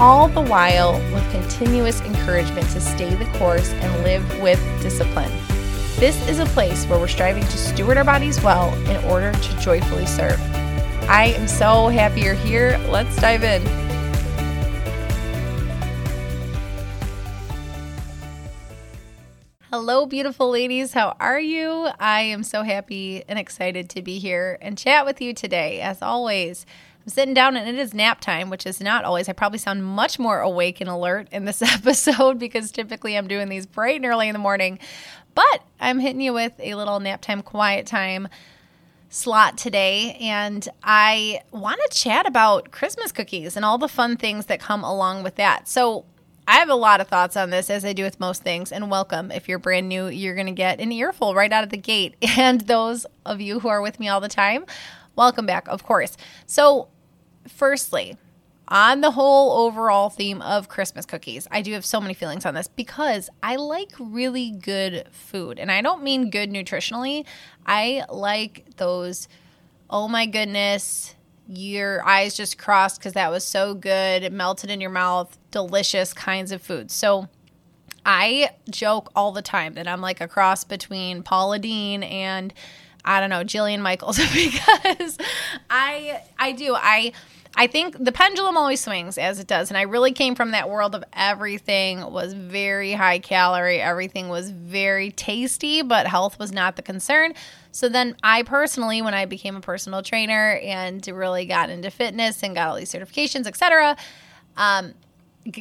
all the while with continuous encouragement to stay the course and live with discipline. This is a place where we're striving to steward our bodies well in order to joyfully serve. I am so happy you're here. Let's dive in. Hello, beautiful ladies. How are you? I am so happy and excited to be here and chat with you today, as always. I'm sitting down and it is nap time, which is not always. I probably sound much more awake and alert in this episode because typically I'm doing these bright and early in the morning. But I'm hitting you with a little nap time, quiet time slot today. And I want to chat about Christmas cookies and all the fun things that come along with that. So, I have a lot of thoughts on this, as I do with most things. And welcome. If you're brand new, you're going to get an earful right out of the gate. And those of you who are with me all the time, welcome back, of course. So, firstly, on the whole overall theme of Christmas cookies, I do have so many feelings on this because I like really good food. And I don't mean good nutritionally, I like those, oh my goodness, your eyes just crossed because that was so good, it melted in your mouth, delicious kinds of food. So I joke all the time that I'm like a cross between Paula Deen and I don't know, Jillian Michaels because I I do. I I think the pendulum always swings as it does. And I really came from that world of everything was very high calorie, everything was very tasty, but health was not the concern. So then I personally, when I became a personal trainer and really got into fitness and got all these certifications, etc., um,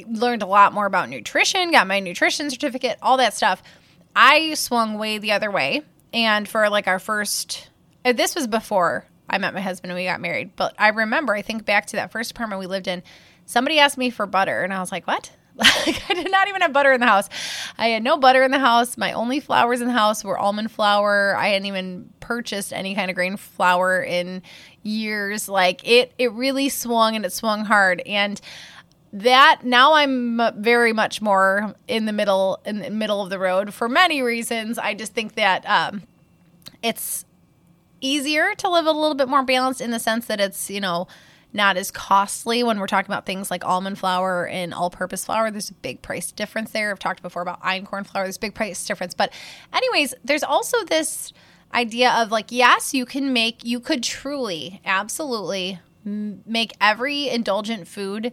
learned a lot more about nutrition, got my nutrition certificate, all that stuff. I swung way the other way. And for like our first, uh, this was before I met my husband and we got married. But I remember, I think back to that first apartment we lived in, somebody asked me for butter, and I was like, what? Like, I did not even have butter in the house. I had no butter in the house. My only flours in the house were almond flour. I hadn't even purchased any kind of grain flour in years. Like it, it really swung and it swung hard. And that now I'm very much more in the middle, in the middle of the road for many reasons. I just think that um, it's easier to live a little bit more balanced in the sense that it's, you know, not as costly when we're talking about things like almond flour and all purpose flour. There's a big price difference there. I've talked before about einkorn flour. There's a big price difference. But, anyways, there's also this idea of like, yes, you can make, you could truly, absolutely make every indulgent food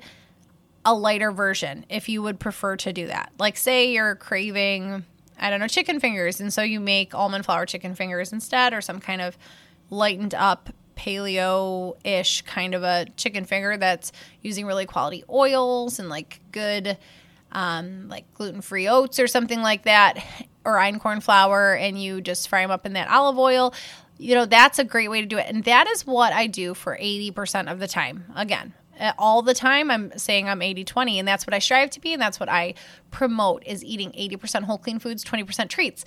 a lighter version if you would prefer to do that. Like, say you're craving I don't know, chicken fingers. And so you make almond flour chicken fingers instead, or some kind of lightened up paleo ish kind of a chicken finger that's using really quality oils and like good, um, like gluten free oats or something like that, or einkorn flour, and you just fry them up in that olive oil. You know, that's a great way to do it. And that is what I do for 80% of the time. Again, Uh, all the time i'm saying i'm 80-20 and that's what i strive to be and that's what i promote is eating 80% whole clean foods 20% treats.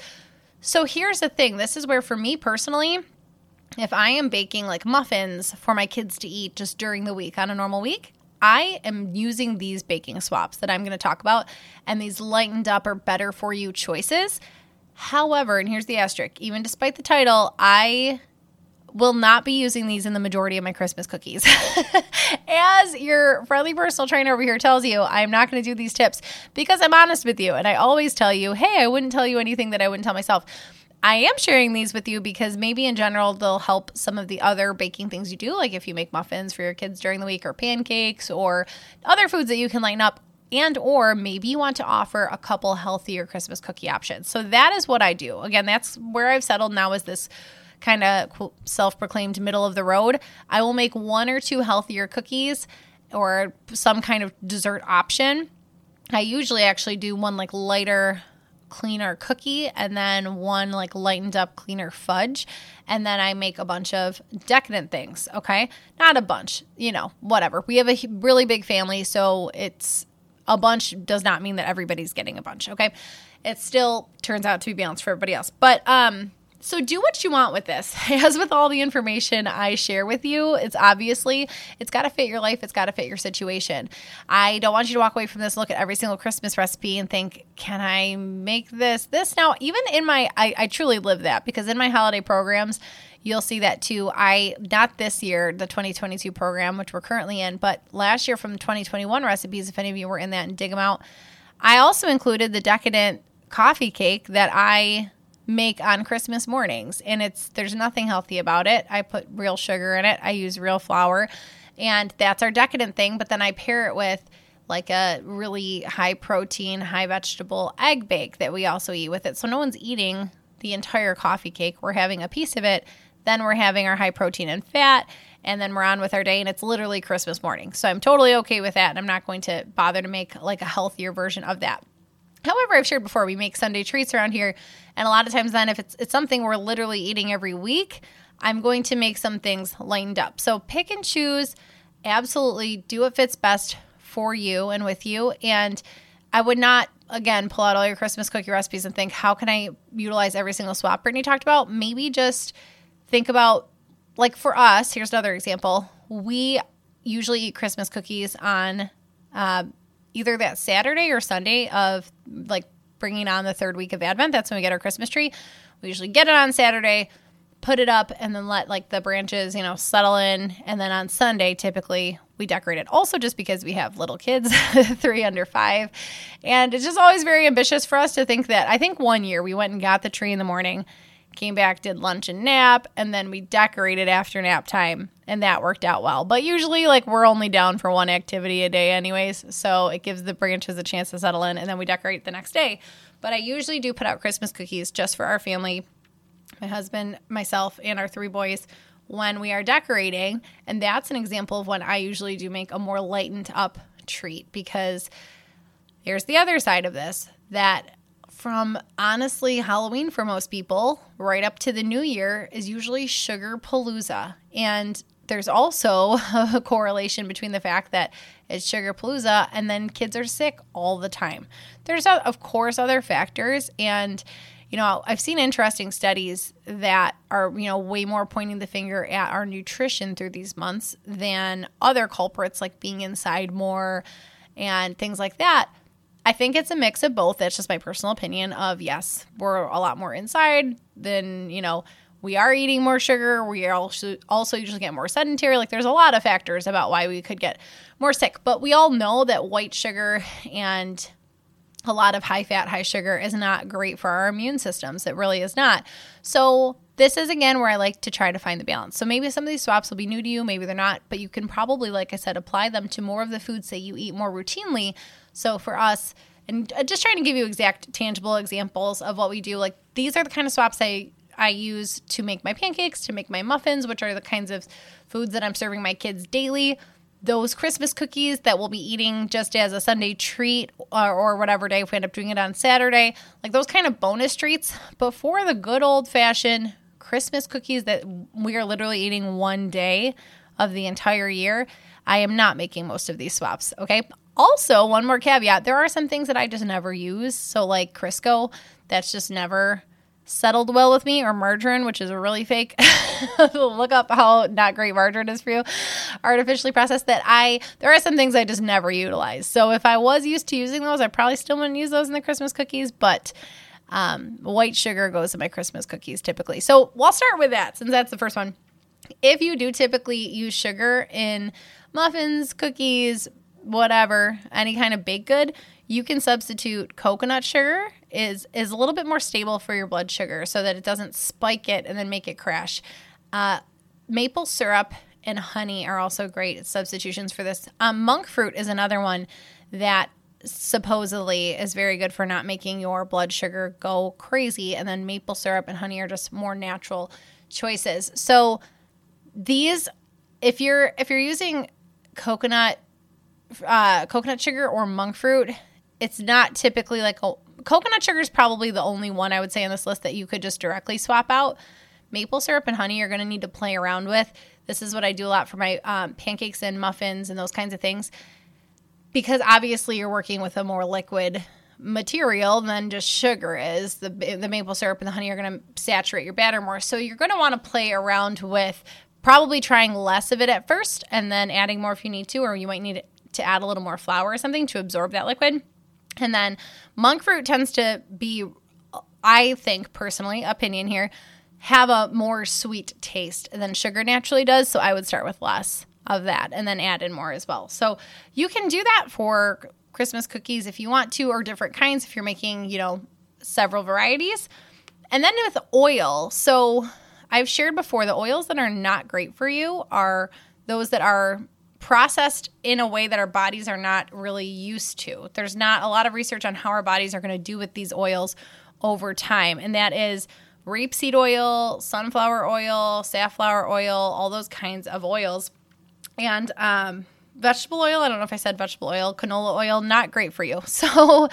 So here's the thing this is where for me personally if i am baking like muffins for my kids to eat just during the week on a normal week I am using these baking swaps that I'm going to talk about and these lightened up or better for you choices. However, and here's the asterisk even despite the title, I will not be using these in the majority of my Christmas cookies. As your friendly personal trainer over here tells you, I'm not going to do these tips because I'm honest with you. And I always tell you, hey, I wouldn't tell you anything that I wouldn't tell myself. I am sharing these with you because maybe in general they'll help some of the other baking things you do, like if you make muffins for your kids during the week or pancakes or other foods that you can lighten up and or maybe you want to offer a couple healthier christmas cookie options so that is what i do again that's where i've settled now is this kind of self-proclaimed middle of the road i will make one or two healthier cookies or some kind of dessert option i usually actually do one like lighter cleaner cookie and then one like lightened up cleaner fudge and then i make a bunch of decadent things okay not a bunch you know whatever we have a really big family so it's a bunch does not mean that everybody's getting a bunch, okay? It still turns out to be balanced for everybody else. But um so do what you want with this. As with all the information I share with you, it's obviously it's got to fit your life, it's got to fit your situation. I don't want you to walk away from this look at every single Christmas recipe and think, "Can I make this?" This now, even in my I, I truly live that because in my holiday programs, you'll see that too. I not this year, the 2022 program, which we're currently in, but last year from 2021 recipes. If any of you were in that and dig them out, I also included the decadent coffee cake that I make on Christmas mornings, and it's there's nothing healthy about it. I put real sugar in it. I use real flour, and that's our decadent thing. But then I pair it with like a really high protein, high vegetable egg bake that we also eat with it. So no one's eating the entire coffee cake. We're having a piece of it then we're having our high protein and fat, and then we're on with our day, and it's literally Christmas morning. So I'm totally okay with that, and I'm not going to bother to make like a healthier version of that. However, I've shared before, we make Sunday treats around here, and a lot of times then if it's it's something we're literally eating every week, I'm going to make some things lined up. So pick and choose, absolutely do what fits best for you and with you. And I would not again pull out all your Christmas cookie recipes and think, how can I utilize every single swap Brittany talked about? Maybe just think about like for us here's another example we usually eat christmas cookies on uh, either that saturday or sunday of like bringing on the third week of advent that's when we get our christmas tree. We usually get it on saturday put it up and then let like the branches you know settle in. And then on sunday typically we decorate it also just because we have little kids three under five. And it's just always very ambitious for us to think that i think one year we went and got the tree in the morning came back, did lunch and nap, and then we decorated after nap time, and that worked out well. But usually, like, we're only down for one activity a day, anyways, so it gives the branches a chance to settle in, and then we decorate the next day. But I usually do put out Christmas cookies just for our family, my husband, myself, and our three boys when we are decorating. And that's an example of when I usually do make a more lightened up treat because here's the other side of this that from honestly Halloween for most people right up to the new year is usually sugar palooza. And there's also a correlation between the fact that it's sugar palooza and then kids are sick all the time. There's, of course, other factors. And, you know, I've seen interesting studies that are, you know, way more pointing the finger at our nutrition through these months than other culprits like being inside more and things like that. I think it's a mix of both. That's just my personal opinion of yes, we're a lot more inside than, you know, we are eating more sugar. We also also usually get more sedentary. Like there's a lot of factors about why we could get more sick. But we all know that white sugar and a lot of high fat, high sugar is not great for our immune systems. It really is not. So this is again where I like to try to find the balance. So maybe some of these swaps will be new to you, maybe they're not, but you can probably, like I said, apply them to more of the foods that you eat more routinely so for us, and uh, just trying to give you exact tangible examples of what we do, like these are the kind of swaps I I use to make my pancakes, to make my muffins, which are the kinds of foods that I'm serving my kids daily. Those Christmas cookies that we'll be eating just as a Sunday treat or, or whatever day if we end up doing it on Saturday, like those kind of bonus treats before the good old fashioned Christmas cookies that we are literally eating one day of the entire year. I am not making most of these swaps. Okay. Also, one more caveat there are some things that I just never use. So, like Crisco, that's just never settled well with me, or margarine, which is a really fake. Look up how not great margarine is for you. Artificially processed that I, there are some things I just never utilize. So, if I was used to using those, I probably still wouldn't use those in the Christmas cookies, but Um, white sugar goes in my Christmas cookies typically. So we'll start with that since that's the first one. If you do typically use sugar in muffins, cookies, whatever, any kind of baked good, you can substitute coconut sugar is is a little bit more stable for your blood sugar so that it doesn't spike it and then make it crash. Uh, maple syrup and honey are also great substitutions for this. Um, monk fruit is another one that supposedly is very good for not making your blood sugar go crazy. And then maple syrup and honey are just more natural choices. So these, if you're if you're using coconut uh, coconut sugar or monk fruit, it's not typically like a coconut sugar is probably the only one I would say on this list that you could just directly swap out. Maple syrup and honey you're going to need to play around with. This is what I do a lot for my um, pancakes and muffins and those kinds of things. Because obviously you're working with a more liquid material than just sugar is. The, the maple syrup and the honey are going to saturate your batter more. So you're going to want to play around with probably trying less of it at first and then adding more if you need to, or you might need to add a little more flour or something to absorb that liquid. And then monk fruit tends to be, I think personally, opinion here, have a more sweet taste than sugar naturally does. So I would start with less of that and then add in more as well. So you can do that for Christmas cookies if you want to, or different kinds if you're making, you know, several varieties. And then with oil. So I've shared before the oils that are not great for you are those that are processed in a way that our bodies are not really used to. There's not a lot of research on how our bodies are going to do with these oils over time, and that is rapeseed oil, sunflower oil, safflower oil, all those kinds of oils. And um, vegetable oil, I don't know if I said vegetable oil, canola oil, not great for you. So,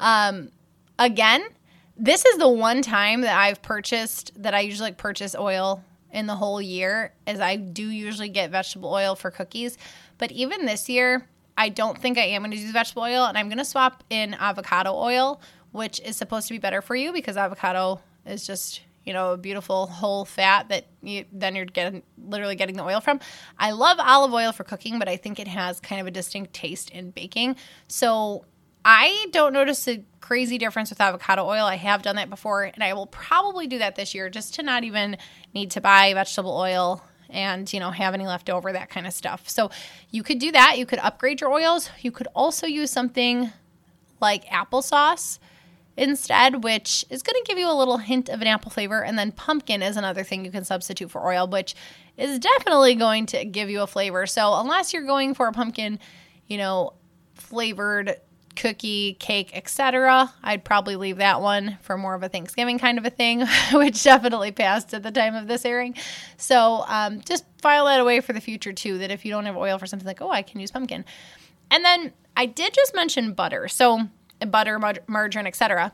um, again, this is the one time that I've purchased that I usually purchase oil in the whole year as I do usually get vegetable oil for cookies. But even this year, I don't think I am going to use vegetable oil and I'm going to swap in avocado oil, which is supposed to be better for you because avocado is just, you know, a beautiful whole fat that you then you're getting literally getting the oil from. I love olive oil for cooking, but I think it has kind of a distinct taste in baking. So I don't notice a crazy difference with avocado oil. I have done that before, and I will probably do that this year just to not even need to buy vegetable oil and you know have any left over that kind of stuff. So you could do that. You could upgrade your oils. You could also use something like applesauce instead, which is going to give you a little hint of an apple flavor. And then pumpkin is another thing you can substitute for oil, which is definitely going to give you a flavor. So unless you're going for a pumpkin, you know, flavored cookie, cake, etc. I'd probably leave that one for more of a Thanksgiving kind of a thing, which definitely passed at the time of this airing. So um, just file that away for the future too. That if you don't have oil for something like, oh, I can use pumpkin. And then I did just mention butter. So butter, mar- margarine, etc.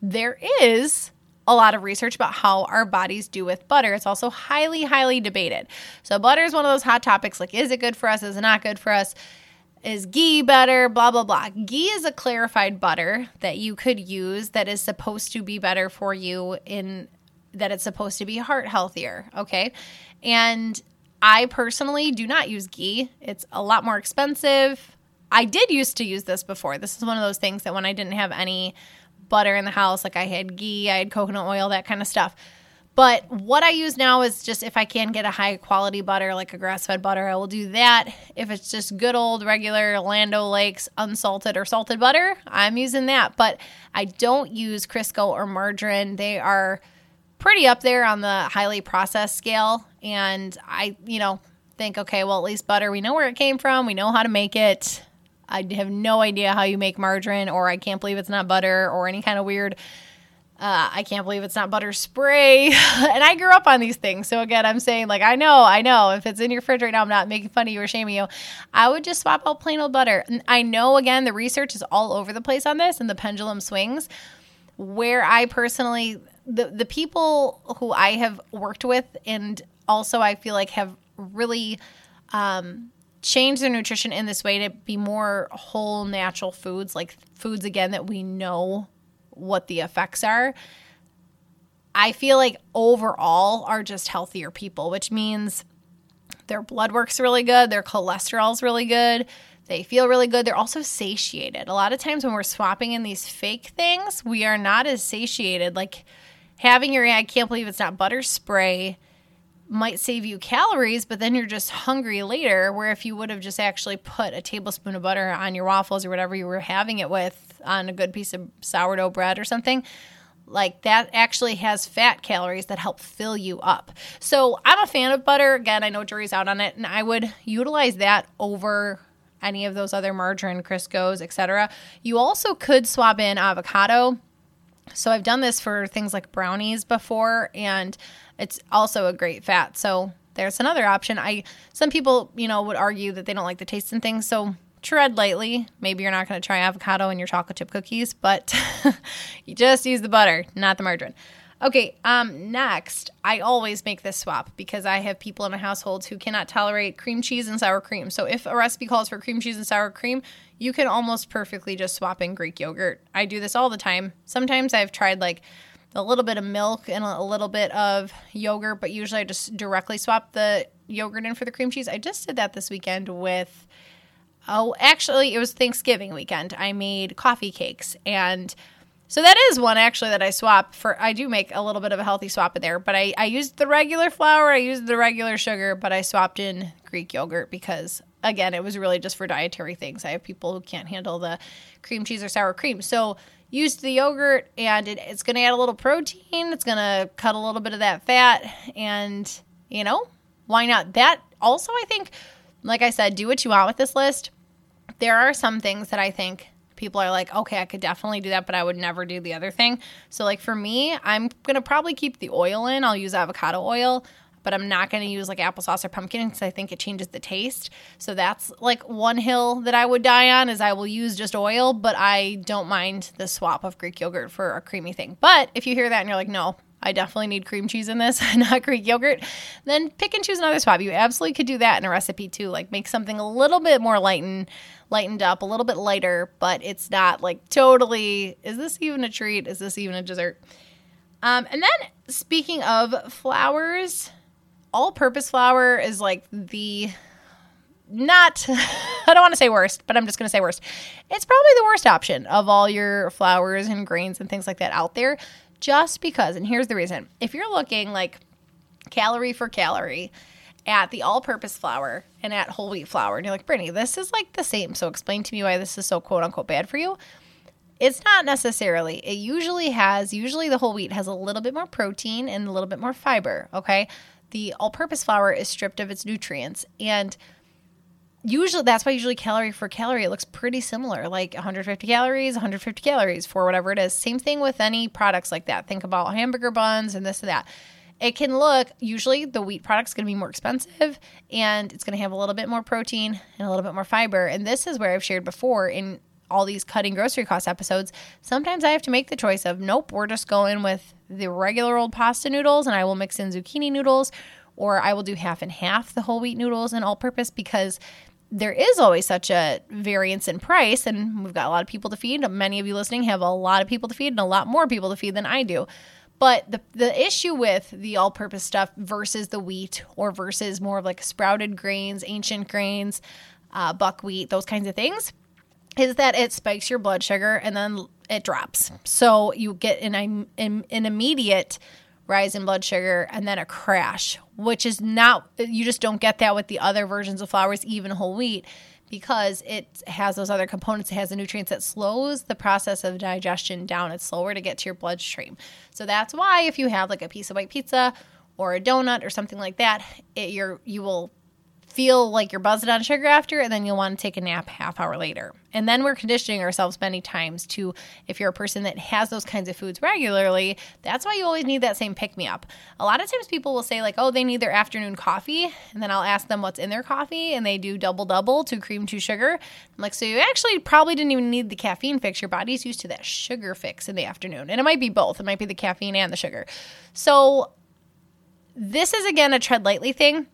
There is a lot of research about how our bodies do with butter. It's also highly, highly debated. So butter is one of those hot topics. Like, is it good for us? Is it not good for us? Is ghee better? Blah, blah, blah. Ghee is a clarified butter that you could use that is supposed to be better for you in that it's supposed to be heart healthier. Okay. And I personally do not use ghee, it's a lot more expensive. I did used to use this before. This is one of those things that when I didn't have any butter in the house, like I had ghee, I had coconut oil, that kind of stuff. But what I use now is just if I can get a high quality butter, like a grass fed butter, I will do that. If it's just good old regular Land Lakes unsalted or salted butter, I'm using that. But I don't use Crisco or margarine. They are pretty up there on the highly processed scale. And I, you know, think, okay, well, at least butter, we know where it came from, we know how to make it. I have no idea how you make margarine, or I can't believe it's not butter, or any kind of weird uh, I can't believe it's not butter spray. and I grew up on these things. So again, I'm saying, like, I know, I know. If it's in your fridge right now, I'm not making fun of you or shaming you. I would just swap out plain old butter. And I know, again, the research is all over the place on this and the pendulum swings. Where I personally, the, the people who I have worked with and also I feel like have really um, changed their nutrition in this way to be more whole natural foods, like foods, again, that we know what the effects are, I feel like overall are just healthier people, which means their blood work's really good, their cholesterol's really good, They feel really good. They're also satiated. A lot of times when we're swapping in these fake things, we are not as satiated. Like having your, I can't believe it's not butter spray might save you calories, but then you're just hungry later. Where if you would have just actually put a tablespoon of butter on your waffles or whatever you were having it with on a good piece of sourdough bread or something, like that actually has fat calories that help fill you up. So I'm a fan of butter. Again, I know jury's out on it, and I would utilize that over any of those other margarine, Crisco's, etc. You also could swap in avocado. So I've done this for things like brownies before, and it's also a great fat. So there's another option. I some people, you know, would argue that they don't like the taste in things. So tread lightly. Maybe you're not going to try avocado in your chocolate chip cookies, but you just use the butter, not the margarine. Okay, um, next, I always make this swap because I have people in my household who cannot tolerate cream cheese and sour cream. So if a recipe calls for cream cheese and sour cream, you can almost perfectly just swap in Greek yogurt. I do this all the time. Sometimes I've tried like a little bit of milk and a little bit of yogurt, but usually I just directly swap the yogurt in for the cream cheese. I just did that this weekend with, oh, actually, it was Thanksgiving weekend. I made coffee cakes. And so that is one actually that I swap for. I do make a little bit of a healthy swap in there, but I, I used the regular flour, I used the regular sugar, but I swapped in Greek yogurt because again, it was really just for dietary things. I have people who can't handle the cream cheese or sour cream. So used the yogurt and it, it's going to add a little protein. It's going to cut a little bit of that fat. And, you know, why not? That also, I think, like I said, do what you want with this list. There are some things that I think people are like, okay, I could definitely do that, but I would never do the other thing. So, like for me, I'm going to probably keep the oil in. I'll use avocado oil but I'm not going to use like applesauce or pumpkin because I think it changes the taste. So that's like one hill that I would die on is I will use just oil, but I don't mind the swap of Greek yogurt for a creamy thing. But if you hear that and you're like, no, I definitely need cream cheese in this, not Greek yogurt, then pick and choose another swap. You absolutely could do that in a recipe too. Like make something a little bit more lightened, lightened up, a little bit lighter, but it's not like totally, is this even a treat? Is this even a dessert? Um, and then speaking of flours, all purpose flour is like the not I don't want to say worst, but I'm just going to say worst. It's probably the worst option of all your flours and grains and things like that out there just because and here's the reason. If you're looking like calorie for calorie at the all-purpose flour and at whole wheat flour and you're like, "Brittany, this is like the same. So explain to me why this is so quote unquote bad for you." It's not necessarily. It usually has usually the whole wheat has a little bit more protein and a little bit more fiber, okay? The all purpose flour is stripped of its nutrients. And usually that's why usually calorie for calorie it looks pretty similar like 150 calories 150 calories for whatever it is same thing with any products like that think about hamburger buns and this and that it can look usually the wheat product's going to be more expensive and it's going to have a little bit more protein and a little bit more fiber and this is where i've shared before in all these cutting grocery cost episodes sometimes i have to make the choice of nope we're just going with the regular old pasta noodles and I will mix in zucchini noodles, or I will do half and half the whole wheat noodles and all purpose because there is always such a variance in price and we've got a lot of people to feed. Many of you listening have a lot of people to feed and a lot more people to feed than I do. But the the issue with the all purpose stuff versus the wheat or versus more of like sprouted grains, ancient grains, uh, buckwheat, those kinds of things is that it spikes your blood sugar and then it drops. So you get an, an, an immediate rise in blood sugar and then a crash, which is not, you just don't get that with the other versions of flours, even whole wheat, because it has those other components. It has the nutrients that slows the process of digestion down. It's slower to get to your bloodstream. So that's why if you have like a piece of white pizza or a donut or something like that, it, you're, you will feel like you're buzzed on sugar after, and then you'll want to take a nap half hour later. And then we're conditioning ourselves many times to, if you're a person that has those kinds of foods regularly, that's why you always need that same pick me up. A lot of times people will say, like, oh, they need their afternoon coffee. And then I'll ask them what's in their coffee, and they do double double, two cream, two sugar. I'm like, so you actually probably didn't even need the caffeine fix. Your body's used to that sugar fix in the afternoon. And it might be both, it might be the caffeine and the sugar. So, this is again a tread lightly thing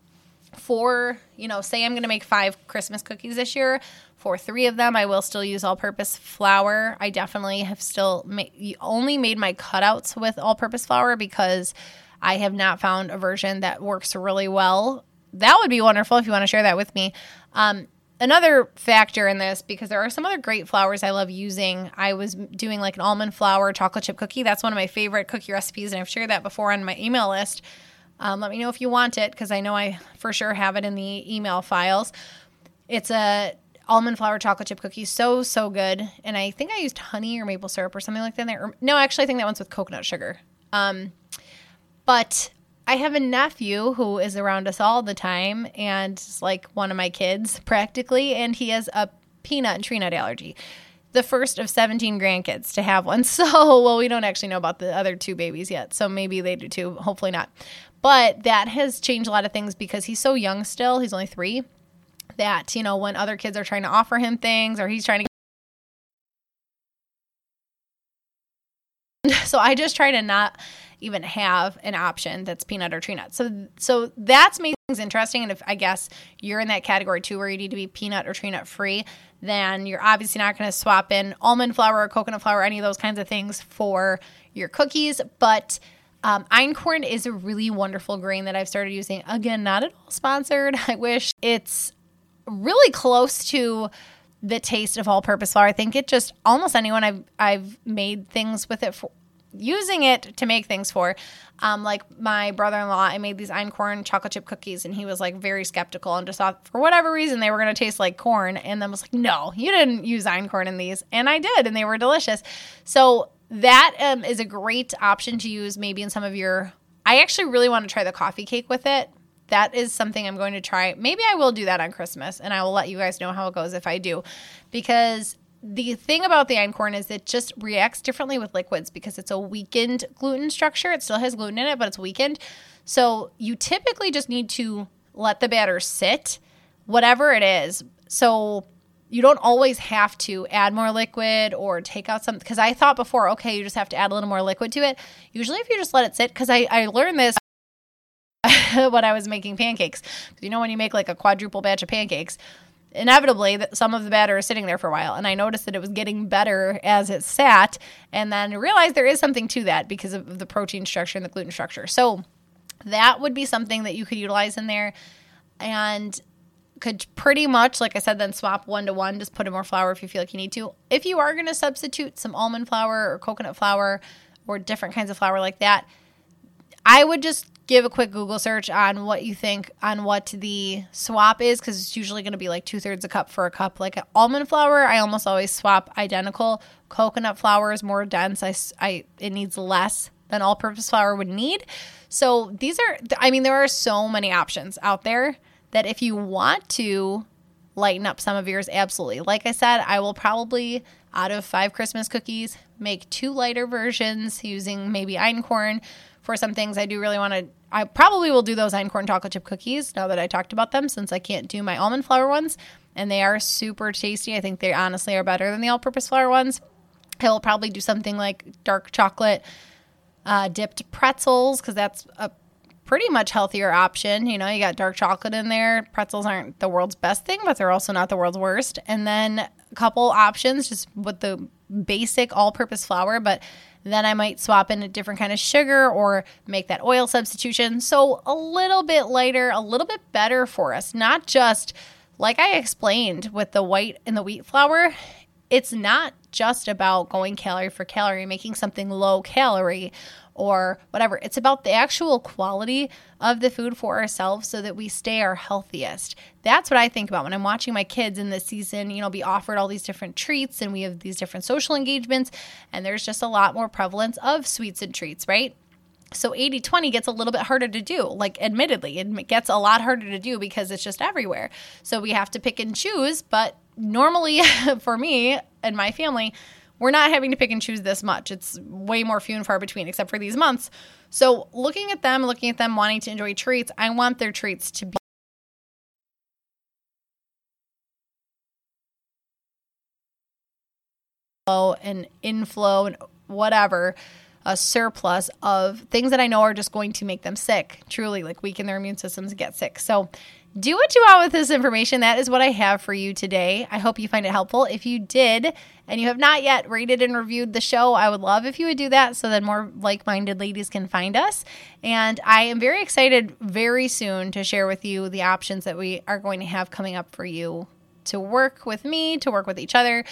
for, you know, say I'm going to make five Christmas cookies this year. For three of them, I will still use all purpose flour. I definitely have still ma- only made my cutouts with all purpose flour because I have not found a version that works really well. That would be wonderful if you want to share that with me. Um, another factor in this because there are some other great flours I love using. I was doing like an almond flour chocolate chip cookie. That's one of my favorite cookie recipes, and I've shared that before on my email list. Um, let me know if you want it because I know I for sure have it in the email files. It's a almond flour chocolate chip cookie, so so good. And I think I used honey or maple syrup or something like that. There, no, actually, I think that one's with coconut sugar. Um, but I have a nephew who is around us all the time and is like one of my kids practically, and he has a peanut and tree nut allergy. The first of 17 grandkids to have one. So, well, we don't actually know about the other two babies yet. So maybe they do too. Hopefully not. But that has changed a lot of things because he's so young still. He's only three. That, you know, when other kids are trying to offer him things or he's trying to. So I just try to not even have an option that's peanut or tree nut. So so that's made things interesting. And if I guess you're in that category too, where you need to be peanut or tree nut free, then you're obviously not going to swap in almond flour or coconut flour, any of those kinds of things for your cookies. But um, einkorn is a really wonderful grain that I've started using. Again, not at all sponsored. I wish it's really close to the taste of all-purpose flour. I think it just almost anyone I've I've made things with it for using it to make things for. Um, like my brother in law, I made these einkorn chocolate chip cookies, and he was like very skeptical and just thought for whatever reason they were going to taste like corn. And then was like, no, you didn't use einkorn in these. And I did, and they were delicious. So that um, is a great option to use maybe in some of your. I actually really want to try the coffee cake with it. That is something I'm going to try. Maybe I will do that on Christmas, and I will let you guys know how it goes if I do, because the thing about the einkorn is it just reacts differently with liquids because it's a weakened gluten structure. It still has gluten in it, but it's weakened. So you typically just need to let the batter sit, whatever it is. So you don't always have to add more liquid or take out something. Because I thought before, okay, you just have to add a little more liquid to it. Usually, if you just let it sit, because I, I learned this when I was making pancakes. You know, when you make like a quadruple batch of pancakes, inevitably some of the batter is sitting there for a while and i noticed that it was getting better as it sat and then realized there is something to that because of the protein structure and the gluten structure so that would be something that you could utilize in there and could pretty much like i said then swap one to one just put in more flour if you feel like you need to if you are going to substitute some almond flour or coconut flour or different kinds of flour like that i would just give a quick Google search on what you think on what the swap is because it's usually going to be like two thirds a cup for a cup. Like almond flour, I almost always swap identical. Coconut flour is more dense. I, I it needs less than all-purpose flour would need. So these are, I mean, there are so many options out there that if you want to lighten up some of yours, absolutely. Like I said, I will probably out of five Christmas cookies make two lighter versions using maybe einkorn for some things I do really want to. I probably will do those einkorn chocolate chip cookies now that I talked about them, since I can't do my almond flour ones, and they are super tasty. I think they honestly are better than the all-purpose flour ones. I will probably do something like dark chocolate uh, dipped pretzels because that's a pretty much healthier option. You know, you got dark chocolate in there. Pretzels aren't the world's best thing, but they're also not the world's worst. And then a couple options just with the basic all purpose flour, but then I might swap in a different kind of sugar or make that oil substitution. So a little bit lighter, a little bit better for us. Not just like I explained with the white and the wheat flour, it's not just about going calorie for calorie, making something low calorie or whatever. It's about the actual quality of the food for ourselves so that we stay our healthiest. That's what I think about when I'm watching my kids in this season, you know, be offered all these different treats and we have these different social engagements and there's just a lot more prevalence of sweets and treats, right? So 80 20 gets a little bit harder to do. Like, admittedly, it gets a lot harder to do because it's just everywhere. So we have to pick and choose. But normally, for me and my family, we're not having to pick and choose this much. It's way more few and far between, except for these months. So, looking at them, looking at them wanting to enjoy treats, I want their treats to be. and inflow and whatever a surplus of things that I know are just going to make them sick, truly like weaken their immune systems and get sick. So do what you want with this information. That is what I have for you today. I hope you find it helpful. If you did and you have not yet rated and reviewed the show, I would love if you would do that so that more like minded ladies can find us. And I am very excited very soon to share with you the options that we are going to have coming up for you to work with me, to work with each other,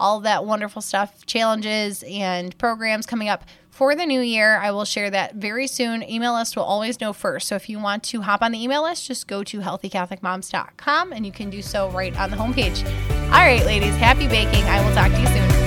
all that wonderful stuff, challenges and programs coming up for the new year. I will share that very soon. Email list will always know first. So if you want to hop on the email list, just go to healthycatholicmoms.com and you can do so right on the homepage. All right, ladies, happy baking. I will talk to you soon.